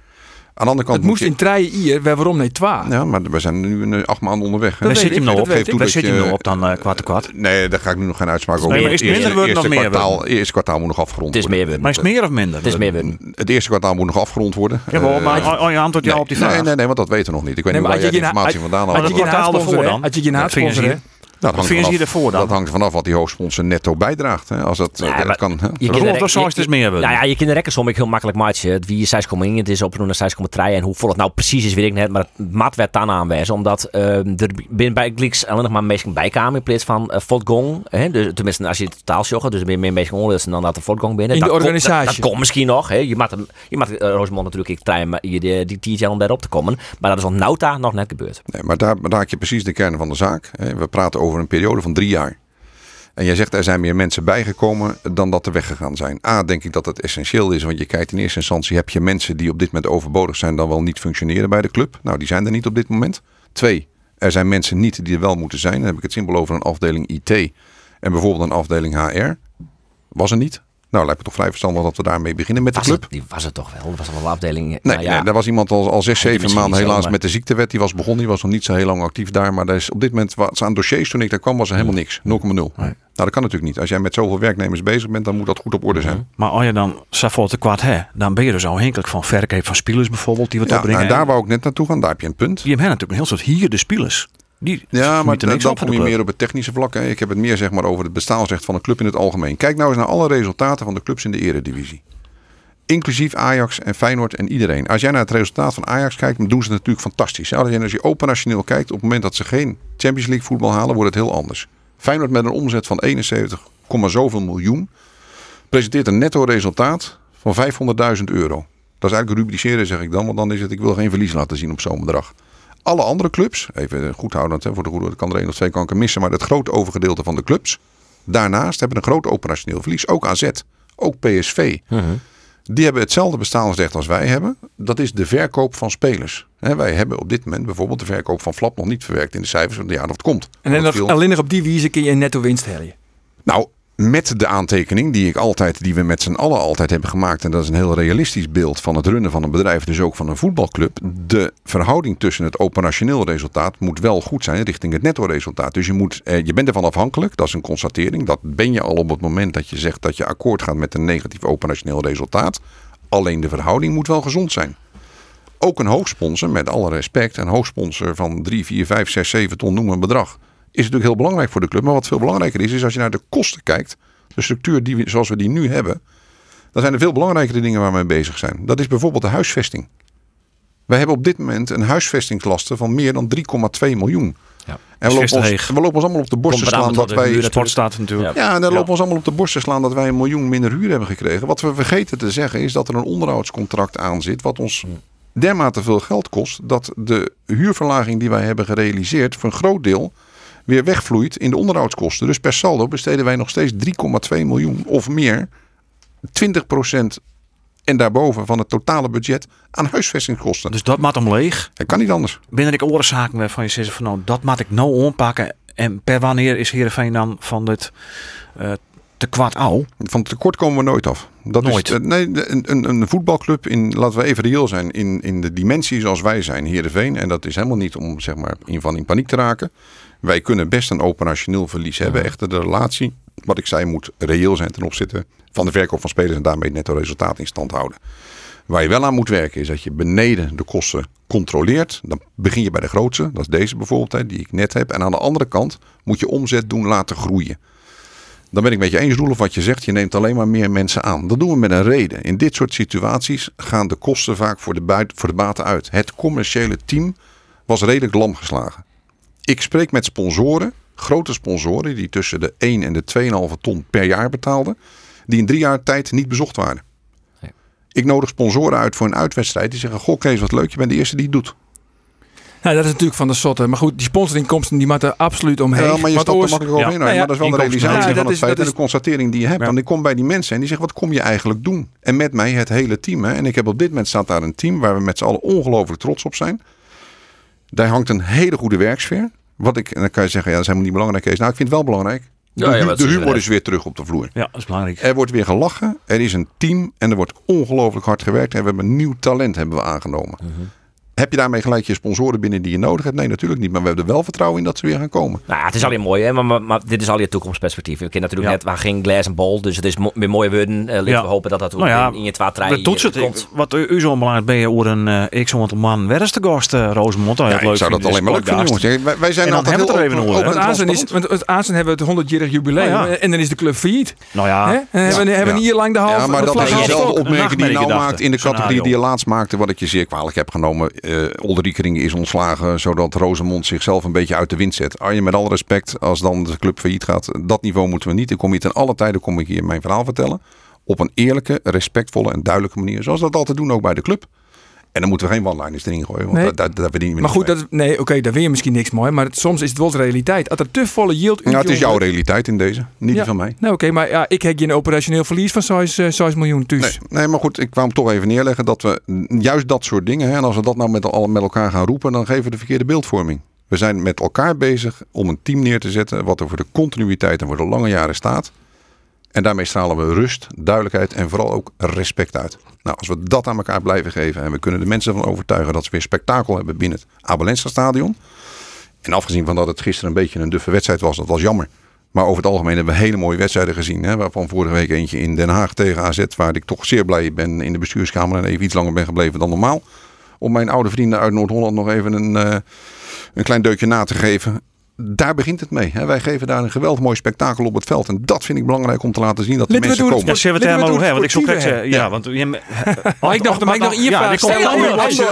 Aan de andere kant Het moest moet in treien hier, waarom nee twa. je... Ja, maar we zijn nu een, acht maanden onderweg. Hè? Weet zit je hem nou op? weet ik. Waar dat zit je je- hem nou op dan eh kwart te kwart? Nee, daar ga ik nu nog geen uitspraak over. doen. is het Het minder eerste, worden of eerste meer kwartaal, eerste kwartaal moet nog afgerond Het is worden. meer winnen. Maar is het meer of minder? Het is meer winnen. Het eerste kwartaal moet nog afgerond worden. Ja, maar, Eh, maar je antwoordt ja nee, op die vraag. Nee, nee, nee, want dat weten we nog niet. Ik weet Nee, niet waar had jij je informatie vandaan Had haalt. je het? Had je geen haatsponsor, dat hangt vanaf- ervoor dan? Dat hangt vanaf wat die hoofdsponsor netto bijdraagt. Hè. Als dat, Ja, dat kan. Hè. Je het dus meer winnen. Nou ja, je kunt de rekken soms heel makkelijk matchen. Het wie 6,1, het is op naar 6,3. En hoe vol het nou precies is, weet ik net. Maar het mat werd dan aanwijzen. Omdat ehm, er binnen bij Gliks alleen nog maar mensen bijkamer in plaats van uh, Fotgong. Hè? Dus, tenminste, als je het totaal zegt, dus er ben meer onlust dan dat de Fotgong binnen. In de dat organisatie. Dat, dat komt misschien nog. Hè? Je hem- je mag uh, Rosemond natuurlijk ik trein, je die, die TJ om daarop te komen. Maar dat is al nauta nog net gebeurd. Nee, maar daar raak je precies de kern van de zaak. hè. We praten over een periode van drie jaar. En jij zegt er zijn meer mensen bijgekomen dan dat er weggegaan zijn. A, denk ik dat het essentieel is. Want je kijkt in eerste instantie, heb je mensen die op dit moment overbodig zijn dan wel niet functioneren bij de club? Nou, die zijn er niet op dit moment. Twee, er zijn mensen niet die er wel moeten zijn. Dan heb ik het simpel over een afdeling IT en bijvoorbeeld een afdeling HR. Was er niet. Nou, lijkt me toch vrij verstandig dat we daarmee beginnen met de club. het, die was het toch wel? Dat was al een afdeling. Nee, nou ja, nee, daar was iemand al, al zes, zeven maanden helaas met de ziektewet. Die was begonnen, die was nog niet zo heel lang actief daar. Maar daar is op dit moment, was aan dossiers toen ik daar kwam, was er helemaal niks. 0,0. Nou, dat kan natuurlijk niet. Als jij met zoveel werknemers bezig bent, dan moet dat goed op orde zijn. Maar als je dan te kwart hè, dan ben je dus afhankelijk van verkoop van spelers bijvoorbeeld die wat Ja, opbrengen. en daar wou ik net naartoe gaan. Daar heb je een punt. Die hebben natuurlijk een heel soort hier de spelers. Die Ja, maar dan voor kom je meer op het technische vlak. Hè. Ik heb het meer zeg maar over het bestaansrecht van een club in het algemeen. Kijk nou eens naar alle resultaten van de clubs in de eredivisie. Inclusief Ajax en Feyenoord en iedereen. Als jij naar het resultaat van Ajax kijkt, dan doen ze het natuurlijk fantastisch. hè. Als je, operationeel kijkt, op het moment dat ze geen Champions League voetbal halen, wordt het heel anders. Feyenoord met een omzet van 71, zoveel miljoen presenteert een netto resultaat van 500.000 euro. Dat is eigenlijk rubriceren, zeg ik dan, want dan is het, ik wil geen verlies laten zien op zo'n bedrag. Alle andere clubs, even goed houdend, hè, voor de goede, kan er één of twee kan ik er missen, maar het grote overgedeelte van de clubs, daarnaast hebben een groot operationeel verlies. Ook AZ, ook PSV. Die hebben hetzelfde bestaansrecht als wij hebben. Dat is de verkoop van spelers. Hè, wij hebben op dit moment bijvoorbeeld de verkoop van Flap nog niet verwerkt in de cijfers van het jaar of het komt. En Dat viel- alleen nog op die wijze kun je een netto winst halen. nou, met de aantekening die ik altijd, die we met z'n allen altijd hebben gemaakt. En dat is een heel realistisch beeld van het runnen van een bedrijf, dus ook van een voetbalclub. De verhouding tussen het operationeel resultaat moet wel goed zijn richting het netto resultaat. Dus je, moet, eh, je bent ervan afhankelijk, dat is een constatering. Dat ben je al op het moment dat je zegt dat je akkoord gaat met een negatief operationeel resultaat. Alleen de verhouding moet wel gezond zijn. Ook een hoofdsponsor, met alle respect, een hoofdsponsor van 3, 4, 5, 6, 7 ton, noem een bedrag. Is natuurlijk heel belangrijk voor de club. Maar wat veel belangrijker is, is als je naar de kosten kijkt. De structuur die we, zoals we die nu hebben. Dan zijn er veel belangrijkere dingen waar we mee bezig zijn. Dat is bijvoorbeeld de huisvesting. Wij hebben op dit moment een huisvestingslasten van meer dan 3,2 miljoen. Ja. En we lopen, ons, we lopen ons allemaal op de borst te slaan dat wij... huur staat natuurlijk. Ja, en dan lopen we ons allemaal op de borst te slaan dat wij een miljoen minder huur hebben gekregen. Wat we vergeten te zeggen is dat er een onderhoudscontract aan zit. Wat ons dermate veel geld kost. Dat de huurverlaging die wij hebben gerealiseerd voor een groot deel weer wegvloeit in de onderhoudskosten. Dus per saldo besteden wij nog steeds 3,2 miljoen of meer. 20% en daarboven van het totale budget aan huisvestingskosten. Dus dat maakt hem leeg. Dat kan niet anders. Binnen ik oorzaken waarvan je zegt van nou, dat moet ik nou aanpakken. En per wanneer is Heerenveen dan van dit eh, te kwad oud? Van het tekort komen we nooit af. Dat Nooit. Is, nee, een, een, een voetbalclub, in, laten we even reëel zijn, in, in de dimensie zoals wij zijn, Heerenveen. En dat is helemaal niet om zeg maar, in, van in paniek te raken. Wij kunnen best een operationeel verlies hebben. Echter, de relatie, wat ik zei, moet reëel zijn ten opzichte van de verkoop van spelers en daarmee netto resultaat in stand houden. Waar je wel aan moet werken is dat je beneden de kosten controleert. Dan begin je bij de grootste, dat is deze bijvoorbeeld, hè, die ik net heb. En aan de andere kant moet je omzet doen laten groeien. Dan ben ik met je eens, Roelof, wat je zegt. Je neemt alleen maar meer mensen aan. Dat doen we met een reden. In dit soort situaties gaan de kosten vaak voor de, buiten, voor de baten uit. Het commerciële team was redelijk lam geslagen. Ik spreek met sponsoren, grote sponsoren, die tussen de 1 en de 2,5 ton per jaar betaalden. Die in drie jaar tijd niet bezocht waren. Nee. Ik nodig sponsoren uit voor een uitwedstrijd. Die zeggen, goh Kees, wat leuk, je bent de eerste die het doet. Nou, dat is natuurlijk van de zotte. Maar goed, die sponsorinkomsten die moeten er absoluut omheen. Ja, maar je stapt er makkelijk overheen. ja. maar Nou ja, dat is wel de realisatie Ja, van het is- feit dat en de constatering die je hebt. Ja. Want ik kom bij die mensen en die zeggen, wat kom je eigenlijk doen? En met mij het hele team. Hè? En ik heb op dit moment staat daar een team waar we met z'n allen ongelooflijk trots op zijn. Daar hangt een hele goede werksfeer. Wat ik, en dan kan je zeggen, ja, dat is helemaal niet belangrijk. Kees. Nou, ik vind het wel belangrijk. De, Ja, de is humor is weer terug op de vloer. Ja, dat is belangrijk. Er wordt weer gelachen. Er is een team en er wordt ongelooflijk hard gewerkt. En we hebben een nieuw talent hebben we aangenomen. Mhm. Heb je daarmee gelijk je sponsoren binnen die je nodig hebt? Nee, natuurlijk niet. Maar we hebben er wel vertrouwen in dat ze weer gaan komen. Nou, ja, het is alleen mooi, hè? Maar, maar, maar dit is al je toekomstperspectief. We kennen natuurlijk Ja. net waar geen glas en bol, dus het is mo weer mooie woorden. Uh, Ja. we hopen dat dat ook Nou ja, in, in je twee trein doet het. komt. Wat u, u zo belangrijk ben je over een uh, x honderd man. Waar is de gast, uh, Rosemond? Ja, ik zou dat alleen maar leuk vinden, jongens. Wij, wij zijn En dan altijd hebben we heel het er even over, Azen is, want het Azen hebben we het 100-jarig jubileum. Nou ja. En dan is de club failliet. Nou ja, Hè? En hebben, we- hebben we ja. hier lang de halve Ja, maar dat is half dezelfde opmerking die je nou maakt in de categorie die je laatst maakte. Wat ik je zeer kwalijk heb genomen. Uh, is ontslagen zodat Rosemond zichzelf een beetje uit de wind zet. Arjen, met alle respect, als dan de club failliet gaat. Dat niveau moeten we niet. Ik kom hier ten alle tijden kom ik hier mijn verhaal vertellen. Op een eerlijke, respectvolle en duidelijke manier. Zoals we dat altijd doen ook bij de club. En dan moeten we geen one-liners erin gooien. Want Nee. daar, daar, daar verdienen we Maar goed, mee. dat, nee, oké, daar wil je misschien niks mooi. Maar het- soms is het wel de realiteit. Als er te volle yield... Nou, het is jouw realiteit in deze. Niet Ja. die van mij. Nou oké, maar ja, ik heb geen operationeel verlies van 6, eh, 6 miljoen thuis. Nee, nee, maar goed, ik wou hem toch even neerleggen dat we juist dat soort dingen, hè, en als we dat nou met, met elkaar gaan roepen, dan geven we de verkeerde beeldvorming. We zijn met elkaar bezig om een team neer te zetten wat er voor de continuïteit en voor de lange jaren staat. En daarmee stralen we rust, duidelijkheid en vooral ook respect uit. Nou, als we dat aan elkaar blijven geven en we kunnen de mensen ervan overtuigen dat ze weer spektakel hebben binnen het Abelensa stadion. En afgezien van dat het gisteren een beetje een duffe wedstrijd was, dat was jammer. Maar over het algemeen hebben we hele mooie wedstrijden gezien. Hè, waarvan vorige week eentje in Den Haag tegen AZ. Waar ik toch zeer blij ben in de bestuurskamer en even iets langer ben gebleven dan normaal. Om mijn oude vrienden uit Noord-Holland nog even een, eh, een klein deukje na te geven. Daar begint het mee. Hè. Wij geven daar een geweldig mooi spektakel op het veld. En dat vind ik belangrijk om te laten zien dat de Laten we mensen doen het komen. Ja, zullen we het helemaal hebben? Want ik sportieve het, eh, ja, want ik nog- mag ik nog één ja, stellen? Cambuur. Ander- Dat is een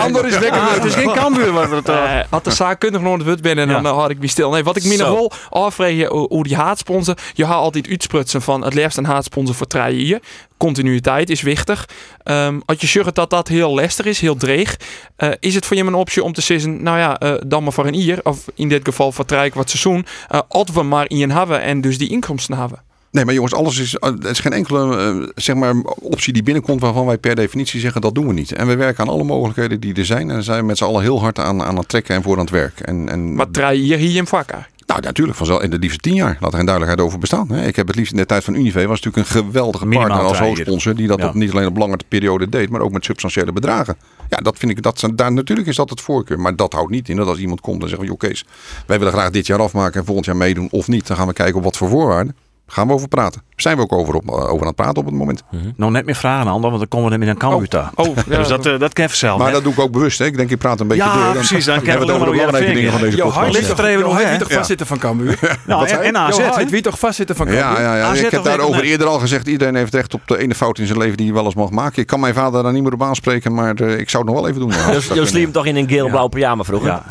ander- is wekker. Ah, het is geen Cambuur. het, eh, Eh, had de zaak kundig nog het ben en dan eh, had ik wie stil. Nee, wat ik me nog wel afvraag hoe die haatsponsor. Je gaat altijd uitsprutsen van het liefst een haatsponsor voor jaar. Continuïteit is wichtig. Ehm, als je zegt dat dat heel lastig is, heel dreig, eh, is het voor je een optie om te zeggen, nou ja, eh, dan maar voor een ier, of in dit geval voor drie wat seizoen, uh, als we maar in hebben en dus die inkomsten hebben. Nee, maar jongens, alles is, er is geen enkele zeg maar, optie die binnenkomt waarvan wij per definitie zeggen dat doen we niet. En we werken aan alle mogelijkheden die er zijn. En zijn we met z'n allen heel hard aan, aan het trekken en voor aan het werk. En, en Maar drie jaar hier in vakken. Nou, natuurlijk, vanzelf in de liefste tien jaar. Laat er geen duidelijkheid over bestaan. Ik heb het liefst in de tijd van Unive was natuurlijk een geweldige Minimaal partner als hoofdsponsor. Die dat Ja. op, niet alleen op lange periode deed, maar ook met substantiële bedragen. Ja, dat vind ik, dat, daar, natuurlijk is dat het voorkeur. Maar dat houdt niet in dat als iemand komt en zegt, joh Kees, wij willen graag dit jaar afmaken en volgend jaar meedoen of niet. Dan gaan we kijken op wat voor voorwaarden. Gaan we over praten. Zijn we ook over, op, over aan het praten op het moment. Nou, net meer vragen aan, want dan komen we net met een Cambuur daar. Oh, ja. Dus dat, eh, dat ken je vanzelf. Maar hè? dat doe ik ook bewust. Hè. Ik denk, ik praat een beetje Ja, door. Dan precies, dan hebben we kennen we het over de belangrijke dingen van deze podcast. hart Ligt er even nog, weet toch vastzitten van Cambuur? nou, en, je? AZ, weet toch vastzitten van Cambuur? Ja, ja, ja. AZ ik heb daarover eerder al gezegd. Iedereen heeft recht op de ene fout in zijn leven die hij wel eens mag maken. Ik kan mijn vader daar niet meer op aanspreken, maar eh, ik zou het nog wel even doen. Joost Joost liep hem toch in een geel-blauw pyjama vroeger.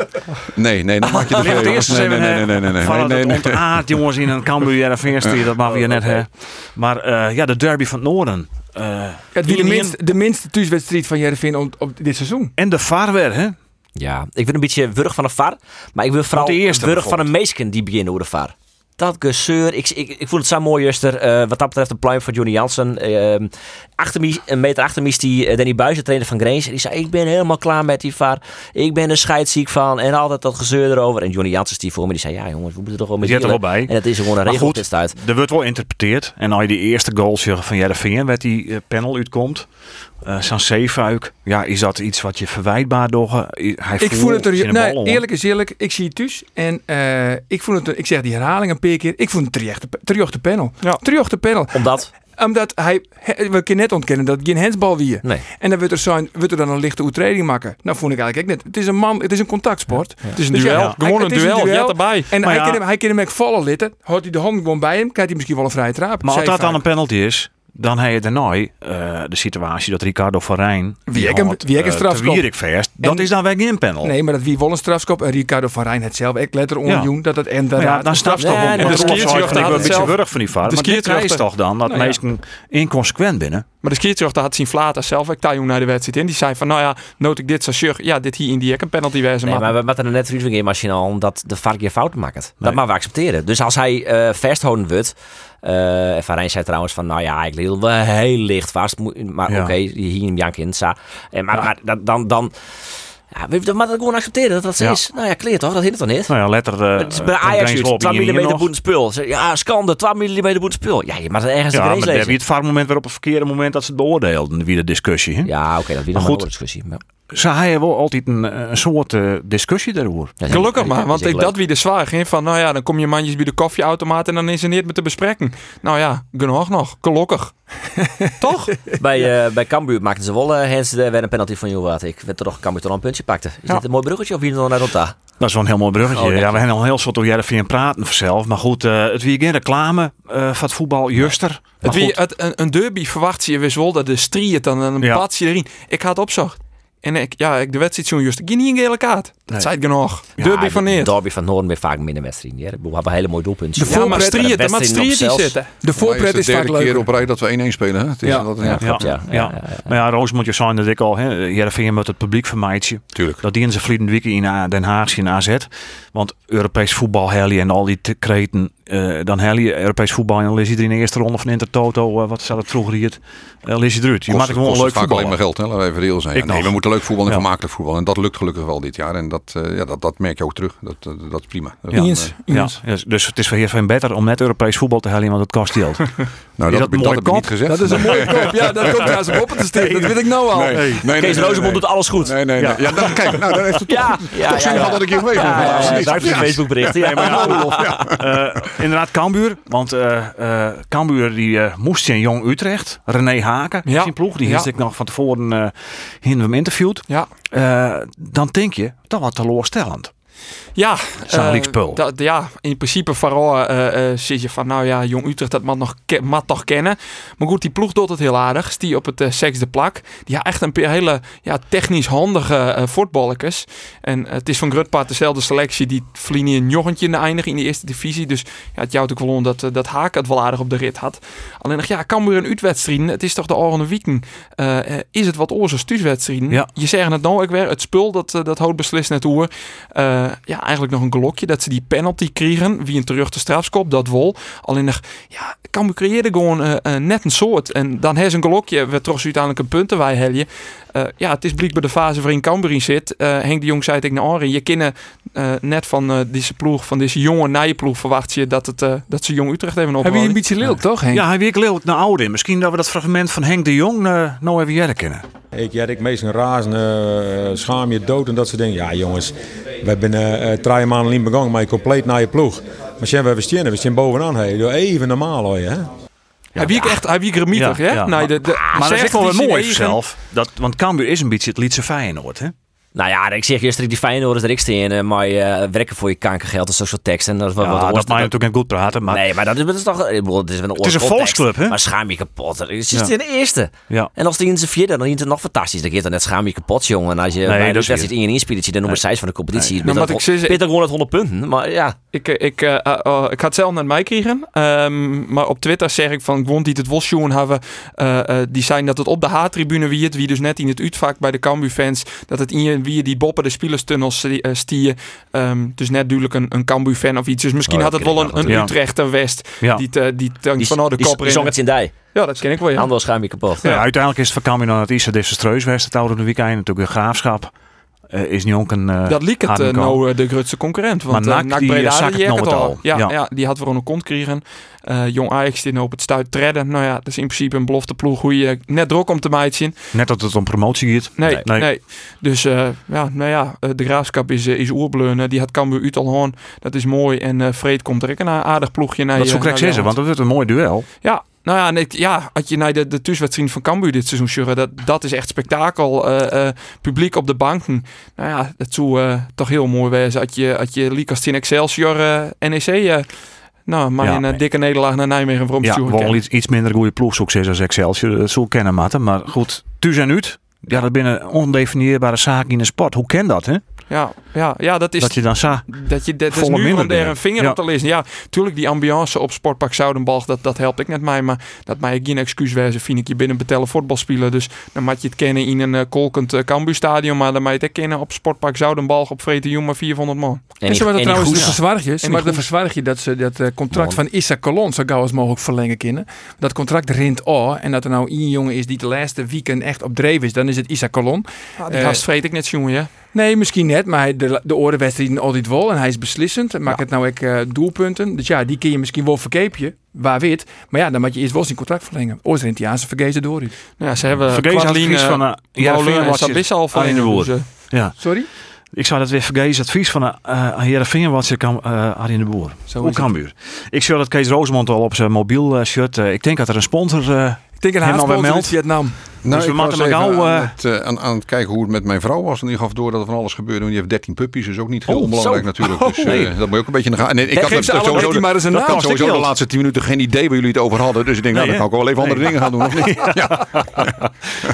Nee, nee, dan maak je de nee, eens nee, even nee, nee, nee, nee, nee, van nee, het nee. Ontaard, jongens, in een Cambuur RFV dat mag we net hè. Maar eh, ja, de derby van het Noorden. eh, Ja, het de minste, de minste thuiswedstrijd van Jereveen op, op dit seizoen. En de vaarwer, hè? Ja, ik wil een beetje wurg van de VAR, maar ik wil vooral Want de eerste wurg van een meesken die beginnen over de VAR. Dat gezeur. Ik, ik, ik vond het zo mooi, Juster. eh, wat dat betreft een pluim van Johnny Jansen. Achter mij, een meter achter is die eh, Danny Buijs, de trainer van. En die zei, ik ben helemaal klaar met die VAR. Ik ben er scheidsziek van. En altijd dat gezeur erover. En Johnny Jansen die voor me, die zei, ja jongens, we moeten toch wel met Die er wel bij. En het is gewoon een Maar regel goed, dit uit. Er wordt wel interpreteerd. En als je die eerste goal zag van Jereveen, werd die eh, panel uitkomt. San Zeefuik, ja, is dat iets wat je verwijtbaar door? Hij Ik voel het er. een Nee, eerlijk is eerlijk. Ik zie het thuis. En eh, ik voel het. Ik zeg die herhaling een paar keer. Ik vond het terecht. Terecht de panel. Ja. Terecht de panel. Omdat? Omdat hij. We kunnen net ontkennen dat het geen hensbal wie. Nee. En dan wordt er, zo'n, wordt er dan een lichte oetreding maken. Nou vond ik eigenlijk net. Het is een man. Het is een contactsport. Het is een Dus duel. Gewoon een een duel. Ja, erbij. En Maar hij, ja. kan hem, hij kan hem ook vallen litten. Houdt hij de hand gewoon bij hem. Krijgt hij misschien wel een vrije trap. Maar als dat dan een penalty is, dan heb je daarna eh, de situatie dat Ricardo van Rijn... Wie ik hem- wie ik een. Wierik verst, dat En- is dan weer geen panel. Nee, maar dat wie wel een strafschop. En Ricardo van Rijn het zelf. Ik let er Ja. dat het Maar inderdaad ja, dan een strafschop toch Nee, Maar de ik wel een beetje wurg van die vader. De Maar dit scheidsrechter- toch dan, dat Nou ja. meesten inconsequent binnen. Maar de scheidsrechter had zien Vlata zelf ook Tajoen naar de wedstrijd in. Die zei van, nou ja, nood ik dit zo sure. Ja, dit hier in die ek een penalty wezen. Nee, maar we moeten er net weer machine al dat de vark je fouten maakt. Dat Nee. maar we accepteren. Dus als hij eh vasthouden wordt. eh en Van Rijn zei trouwens van, nou ja, ik hield wel heel licht vast. Maar Ja. oké, hier in. sa. En maar, maar dat- dan, dan, ja, we maar dat gewoon accepteren dat dat zo Ja. is. Nou ja, kleer toch, dat hindert toch niet? Nou ja, letter... eh, Het is bij eh, Ajax Grace uit, Lobby 2 hier mm nog. boetenspul. Ze- Ja, schande, 2 mm boetenspul. Ja, je mag het ergens Ja, de maar daar heb je lezen. het vaarmoment weer op het verkeerde moment dat ze het beoordeelden, wie de discussie. Hè? Ja, oké, dat is nog goed. een discussie. Maar, Ze hebben wel altijd een, een soort eh, discussie daarover. ja, Gelukkig ja, maar, want ik, dat wie de zwaar ging van, nou ja, dan kom je manjes bij de koffieautomaat en dan is er niet meer te bespreken. Nou ja, genoeg nog, gelukkig. Toch? Bij, eh bij Cambuur maakten ze wel uh, Hens weer een penalty van jou wat. Ik werd toch Cambuur toch een puntje pakte. Is Ja. dit een mooi bruggetje of wie nog naar Rota? Dat is wel een heel mooi bruggetje. Oh, ja, we hebben al heel soort over Jereveen praten vanzelf. Maar goed, eh, het wie geen reclame eh, van het voetbal, Juster. Het wie, het, een, een derby verwacht je wist wel dat de striet dan een Ja. patje erin. Ik had opzocht. En ik, ja, ik de wedstrijd zo'n juist. Ik niet een gele kaart. Dat Nee. zei het genoeg. Ja, derby van neer. Derby van Noorden weer vaak minder wedstrijden. Ja, we hebben hele mooie doelpuntjes. De voorpret- striet, de nog die zitten. De voorpret is de vaak derde keer leuker. op rij dat we 1-1 spelen. Hè? Het is Ja. dat, Ja, ja, ja. ja. Ja, ja, ja. Maar ja, Roos moet je zijn dat ik al, hè, Jereveen moet het publiek vermijden. Tuurlijk. Dat die in zijn vliegende week in Den Haag zien AZ. Want Europees voetbal en al die te- kreten. Eh, dan hel je Europees voetbal en dan je er in de eerste ronde van Intertoto. eh, wat staat het vroeger hier? Uh, lees je eruit. Je maakt gewoon leuk vaak voetbal. alleen maar geld, hè? laten we even reëel zijn. Ja, nee, we moeten leuk voetbal en Ja. vermakelijk voetbal. En dat lukt gelukkig wel dit jaar. En dat, eh, ja, dat, dat merk je ook terug. Dat, eh, dat is prima. Dat, Ja. Eens, eh, Ja, dus- het is voor Heerenveen beter om net Europees voetbal te hellen, want het kost geld. nou, Is dat, dat heb dat heb ik niet gezegd. Dat is een mooie kop. Ja, dat komt trouwens op te steken. Dat weet ik nou al. Nee, nee, nee, Kees nee. doet alles goed. Nee, nee, nee. Ja, dan, kijk, nou, dan heeft het toch, Ja, toch ja, ja, zin gehad dat ik hier geweest ben. Ja, Facebook bericht. Ja. Inderdaad, Cambuur. Want eh eh Cambuur die eh, moest in Jong Utrecht. René Haken, Ja. zijn ploeg. Die Ja. heeft ik nog van tevoren in hem interviewd. Ja. Dan denk je, dat was teleurstellend. Ja, eh, ja, in principe vooral eh, eh, zit je van, nou ja, Jong Utrecht, dat mag nog mag toch kennen. Maar goed, die ploeg doet het heel aardig. Die op het eh zesde plak. Die had echt een paar hele ja, technisch handige voetballetjes. En het is van Grutpaard dezelfde selectie. Die vliegen een jochentje in de eindigen in de eerste divisie. Dus ja, het jouwt ook wel om dat, dat Haak het wel aardig op de rit had. Alleen nog, ja, Cambuur een uitwedstrijden. Het is toch de oranje weekend. Is het wat oorzaak thuiswedstrijden? Ja. Je zegt het nou ook weer. Het spul, dat, dat houdt beslist net ja, eigenlijk nog een gelokje dat ze die penalty kregen. Wie een terug de strafskop, dat wol. Alleen nog, ja, Cambuur creëerde gewoon eh, eh, net een soort. En dan heeft een gelokje, we toch uiteindelijk een punten wij helje. Eh, ja, het is blijkbaar de fase waarin Cambuur zit. Henk de Jong zei tegen Henri, je kennen eh, net van eh, deze ploeg, van deze jonge nije ploeg, verwacht je dat, het, eh, dat ze Jong Utrecht even Heb je een beetje leuk, toch Henk? Ja, hij weer lelijk naar oude in. Misschien dat we dat fragment van Henk de Jong eh, nou even jaren kennen. Ik, ja, ik meestal razen, eh, schaam je dood en dat soort dingen. Ja, jongens, we hebben drie maanden in begonnen, maar je compleet naar je ploeg. Maar zijn we stien, we staan bovenaan. Hey. Doe even normaal hoor, hè? Hij wiek echt, hij wiek remietig, Ja, hè? ja. Nee, de, de, Maar dat is wel mooi zijn zelf. Dat, want Cambuur is een beetje het Lietse Feyenoord, hè? Nou ja, ik zeg eerst dat die Feyenoorders er ik steen, eh, maar eh, werken voor je kankergeld en social tekst. En dat is wat, Ja, wat dat mag je natuurlijk niet goed praten, maar... Nee, maar dat is, dat is toch... Ik bedoel, het is, een, Het is een volksclub, hè? Maar schaam je kapot. Het is Ja. in de eerste. Ja. En als die in zijn vierde, dan is het nog fantastisch. Dan geeft het net schaam je kapot, jongen. En als je bij dat is wedstrijd in je inspiretje, de nummer 6 van de competitie. Nou, Nee. wat ik zeg- Beter gewoon het 100 punten. Maar ja, Ik, eh, ik, eh, ik had het zelf naar mij kregen. Ehm, maar op Twitter zeg ik van gewoon die het Wolsjoen hebben. eh, eh, die zijn dat het op de H-tribune wie het, wie dus net in het uitvak bij de Cambu fans, dat het in je en wie die boppen de spelerstunnels uh, stier. Ehm, dus net duidelijk een, een Cambu-fan of iets. Dus misschien Oh, had het wel een, een wel. Utrechter West. Ja. Die, te- die van oh, de die, kop die zong het in die. Ja, dat ken ik wel. Ja. Handel schuim je kapot. Ja, uiteindelijk is het vakantie dan het Isse Desastreus West, het oude weekend. Natuurlijk de graafschap. Eh, is niet ook een. eh, Dat liep het eh, nou de grootste concurrent. Want Maar NAC, NAC die, Breda, zakt die het al. al. Ja, Ja. ja. die had gewoon een kont kregen. Jong Ajax die nou op het stuit treden. Nou ja, dat is in principe een belofte ploeg. Hoe je net druk om te meidje. Net dat het om promotie gaat. Nee, Nee. nee. Dus ja, nou ja, de graafschap is, is oerbleun. die had Cambuur uit al hoorn. Dat is mooi. En Vreed komt er ook een aardig ploegje naar Dat zou ik zeggen, want dat wordt een mooi duel. Ja, nou ja, nee, ja, als je naar de, de thuiswedstrijd van Cambuur dit seizoen sjurren, dat, dat is echt spektakel. Eh, eh, publiek op de banken. Nou ja, dat zou eh, toch heel mooi wezen. Als je, als je Likas in Excelsior NEC... nou, maar Ja. een dikke nederlaag naar Nijmegen voor Ja, ja, wel iets, iets minder goede ploeg, zou ik zeggen, als Excelsior. Dat zou ik kennen, Matten. Maar goed, thuis en uit. Ja, dat binnen ondefinieerbare zaken in de sport. Hoe ken dat, hè? Ja, ja, ja, dat is... Dat je dan sa. Dat je dat is nu om daar dingen. een vinger Ja. op te lezen. Ja, tuurlijk die ambiance op Sportpark Zoudenbalg, dat, dat helpt ik net mij. Maar dat mij geen excuus wezen, vind ik je binnen betellen voetbal spelen. Dus dan moet je het kennen in een eh, kolkend uh, Cambuurstadion. Maar dan moet je het ook kennen op Sportpark Zoudenbalg op Vreten Jong maar 400 man. En ze waren trouwens de Goes- verzwargje. Ze En waren de verzwargje dat ze dat eh, contract Man. van Issa Colon zo gauw als mogelijk verlengen kunnen. Dat contract rint al. En dat er nou één jongen is die de laatste weekend echt op dreef is, dan is het Issa Colon. Ja, die Eh, gast vreet ik net jongen, ja. Nee, misschien net, maar hij- de, de orenwedstrijden altijd wel. En hij is beslissend. Maakt het nou ook eh, doelpunten. Dus ja, die kun je misschien wel verkeepje. Waar wit. Maar ja, dan moet je eerst wel zijn contract verlengen. Ooit aan zijn vergezen door. Nou Ja, ze hebben advies van... eh, eh, Ja, Molen en Watcher. Sabissa al de verlengen. Boer. Dus, eh, Ja, Sorry? ik zou dat weer vergeten. Het advies van uh, Heerenveen wat ze kan uh, Arjen de Boer. Zo Hoe het. Cambuur. Ik zie dat Kees Rosemond al op zijn mobiel eh, shirt. eh, ik denk dat er een sponsor... eh, Ik denk een Meld. Vietnam. Nou, Dus we ik was maar even gauw, aan, eh, het, eh, aan, aan het kijken hoe het met mijn vrouw was. En die gaf door dat er van alles gebeurde. En die heeft 13 puppies, dus ook niet heel Oh, onbelangrijk zo. natuurlijk. Dus Oh, eh, nee. dat moet je ook een beetje in de gaten. En ik had sowieso, die maar eens een dat naam. had sowieso de laatste 10 minuten geen idee waar jullie het over hadden. Dus ik denk, nou, Nee, dan kan ik wel even andere dingen gaan doen. Of niet? Ja.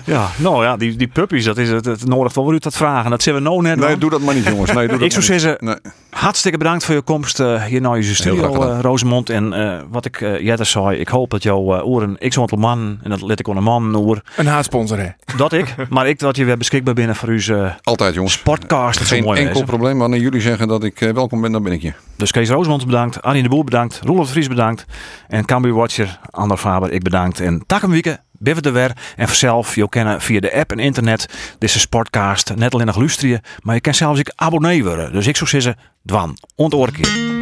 ja, nou ja, die, die puppies, dat is het, het nodig weer uit dat vragen. Dat zijn we nou net. Nee, man. doe dat maar niet, jongens. Nee, doe dat Ik zou zeggen, Nee. hartstikke bedankt voor je komst eh, hier naar je studio, Rosemond. En eh, wat ik uh, zei, ik hoop dat jouw uh, oren, ik zo'n man, en dat let ik een man oor, Hè? dat ik, maar ik dat je weer beschikbaar binnen voor uw Altijd, jongens. sportcast. Geen mooi enkel wezen. probleem. Wanneer jullie zeggen dat ik eh, welkom ben, dan ben ik je. Dus Kees Rosemond bedankt, Arjen de Boer bedankt, Roelof Vries bedankt en Cambuur Watcher, Ander Faber, ik bedankt. En takken wieken, binnen de weer en vanzelf, je kennen via de app en internet, deze sportcast, net alleen nog luisteren, maar je kan zelfs ik abonnee worden. Dus ik zou zeggen, dwan, ontoorkeer.